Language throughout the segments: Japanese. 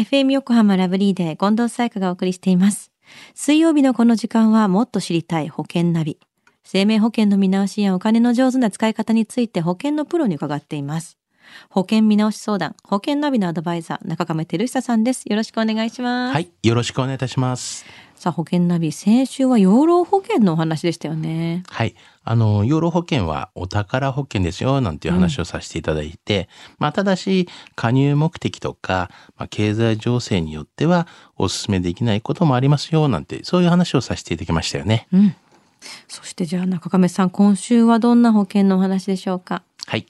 FM 横浜ラブリーで近藤彩花がお送りしています。水曜日のこの時間はもっと知りたい保険ナビ。生命保険の見直しやお金の上手な使い方について保険のプロに伺っています。保険見直し相談、保険ナビのアドバイザー、中亀照久さんです。よろしくお願いします。はい、よろしくお願いいたします。さあ、保険ナビ、先週は養老保険のお話でしたよね。はい。あの、養老保険はお宝保険ですよ、なんていう話をさせていただいて、まあ、ただし、加入目的とか、まあ、経済情勢によっては、お勧めできないこともありますよ、なんて、そういう話をさせていただきましたよね。うん。そしてじゃあ中亀さん、今週はどんな保険のお話でしょうか？はい。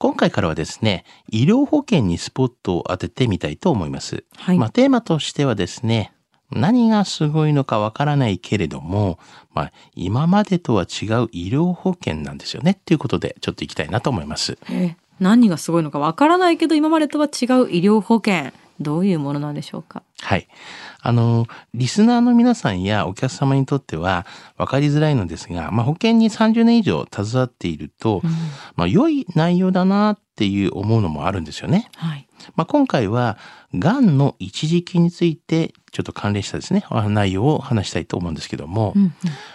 今回からはですね、医療保険にスポットを当ててみたいと思います。はいまあ、テーマとしてはですね、何がすごいのかわからないけれども、まあ、今までとは違う医療保険なんですよねっていうことでちょっと行きたいなと思います。え何がすごいのかわからないけど今までとは違う医療保険どういうものなんでしょうか？はい。あの、リスナーの皆さんやお客様にとっては分かりづらいのですが、まあ、保険に30年以上携わっていると、まあ、良い内容だなっていう思うのもあるんですよね。はい。まあ、今回は、がんの一時金について、ちょっと関連したですね、内容を話したいと思うんですけども、うんうん。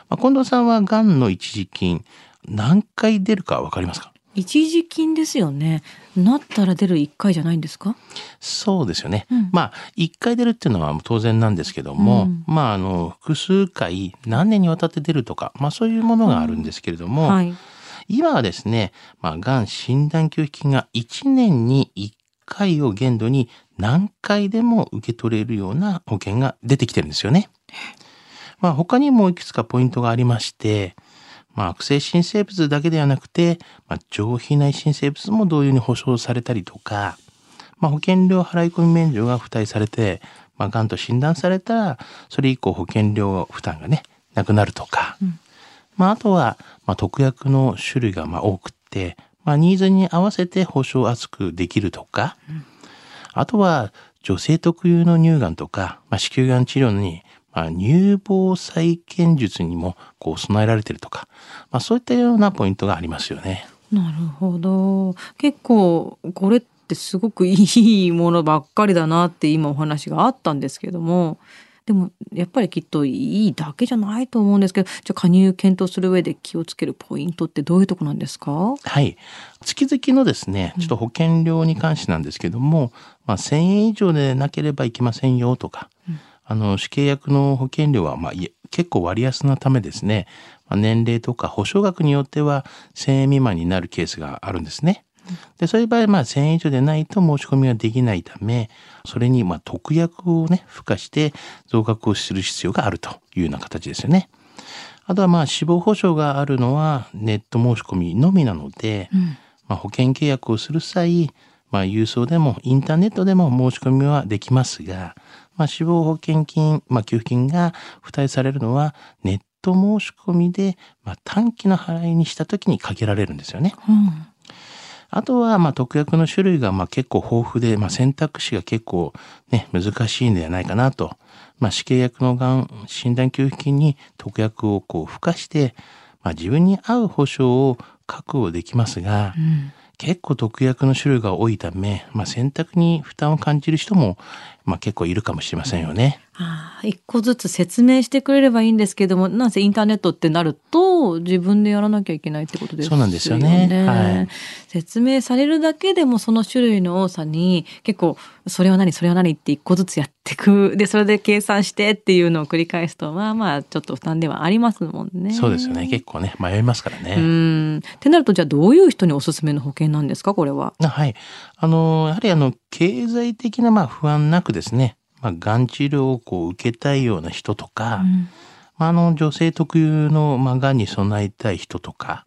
まあ、近藤さんはがんの一時金、何回出るか分かりますか？一時金ですよね。なったら出る1回じゃないんですか？そうですよね。うん。まあ、一回出るっていうのは当然なんですけども、うん。まあ、あの、複数回、何年にわたって出るとか、まあ、そういうものがあるんですけれども、はい。今はですね、まあ、がん診断給付金が1年に1回を限度に何回でも受け取れるような保険が出てきてるんですよね。まあ、他にもいくつかポイントがありまして、まあ、悪性新生物だけではなくて、まあ、上皮内新生物も同様に保証されたりとか、まあ、保険料払い込み免除が付帯されて、まあ、がんと診断されたら、それ以降保険料負担がね、なくなるとか、うん。まあ、あとは、まあ、特約の種類がまあ多くって、まあ、ニーズに合わせて保証厚くできるとか、あとは女性特有の乳がんとか、まあ、子宮がん治療に、まあ、乳房再建術にもこう備えられてるとか、まあ、そういったようなポイントがありますよね。なるほど。結構これってすごくいいものばっかりだなって今お話があったんですけども。でもやっぱりきっといいだけじゃないと思うんですけどじゃあ加入検討する上で気をつけるポイントってどういうとこなんですか？はい。月々のですね、ちょっと保険料に関してなんですけども、まあ、1000円以上でなければいけませんよとか、あの、主契約の保険料は、まあ、結構割安なためですね、まあ、年齢とか保証額によっては1000円未満になるケースがあるんですね。で、そういう場合、まあ、1000円以上でないと申し込みができないため、それに、まあ、特約をね、付加して増額をする必要があるというような形ですよね。あとはまあ死亡保障があるのはネット申し込みのみなので、んまあ、保険契約をする際、まあ、郵送でもインターネットでも申し込みはできますが、まあ、死亡保険金、まあ、給付金が付帯されるのはネット申し込みで、まあ、短期の払いにした時にかけられるんですよね。うんあとは、まあ、特約の種類が、まあ、結構豊富で、まあ、選択肢が結構ね、難しいんではないかなと。まあ、死刑役のがん診断給付金に特約をこう付加して、まあ、自分に合う保障を確保できますが、うん結構毒薬の種類が多いため、まあ、選択に負担を感じる人も、まあ、結構いるかもしれませんよね。一個ずつ説明してくれればいいんですけどもなぜインターネットってなると自分でやらなきゃいけないってことですよね。そうなんですよねはい説明されるだけでもその種類の多さに結構それは何それは何って一個ずつやってくでそれで計算してっていうのを繰り返すとまあまあちょっと負担ではありますもんね。そうですよね。結構ね、迷いますからね。うんってなるとじゃあどういう人におすすめの保険なんですかこれは？あはい。あの、やはりあの、経済的なまあ不安なくですね、まあ、がん治療をこう受けたいような人とか、うん。まあ、あの、女性特有のまあ、がんに備えたい人とか、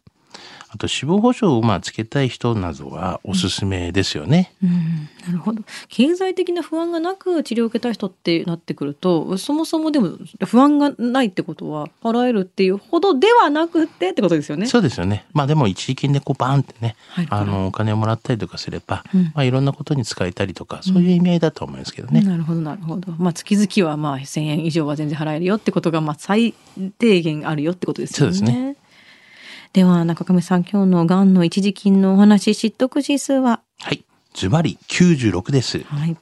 あと死亡保障をまあつけたい人などはおすすめですよね。うん、なるほど経済的な不安がなく治療を受けたい人ってなってくるとそもそもでも不安がないってことは払えるっていうほどではなくてってことですよね。そうですよね。まあでも一時金でこうバーンってね、はいあのお金をもらったりとかすれば、うんまあいろんなことに使えたりとか、そういう意味合いだと思いますけどね。なるほどなるほど。まあ月々はまあ1,000円以上は全然払えるよってことがまあ最低限あるよってことですよね。そうですねでは中亀さん今日のがんの一時金のお話知得指数は？はい。ズバリ96です。はい。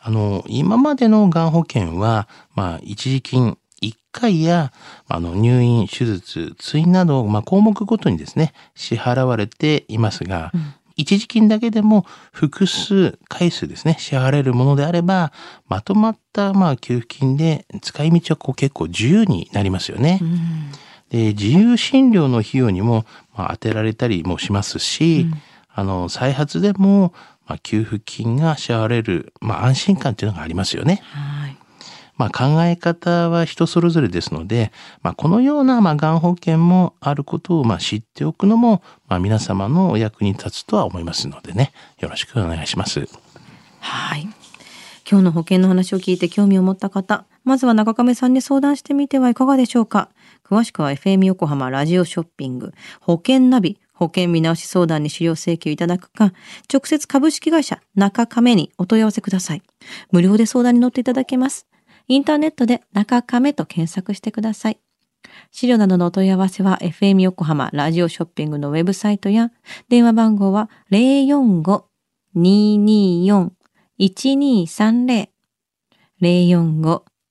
あの、今までのがん保険は、まあ、一時金1回や、あの、入院、手術、通院など、まあ、項目ごとにですね、支払われていますが、うん一時金だけでも複数回数ですね、支払われるものであれば、まとまったまあ給付金で使い道はこう結構自由になりますよね。で自由診療の費用にもまあ当てられたりもしますし、うん、あの再発でもまあ給付金が支払われる、まあ、安心感っていうのがありますよね。はいまあ、考え方は人それぞれですので、まあ、このような、まあ、がん保険もあることを、まあ、知っておくのも、まあ、皆様のお役に立つとは思いますのでね、よろしくお願いします。はい。今日の保険の話を聞いて興味を持った方、まずは中亀さんに相談してみてはいかがでしょうか。詳しくは FM 横浜ラジオショッピング、保険ナビ、保険見直し相談に資料請求いただくか、直接株式会社中亀にお問い合わせください。無料で相談に乗っていただけます。インターネットで中亀と検索してください。資料などのお問い合わせは FM 横浜ラジオショッピングのウェブサイトや電話番号は045-224-1230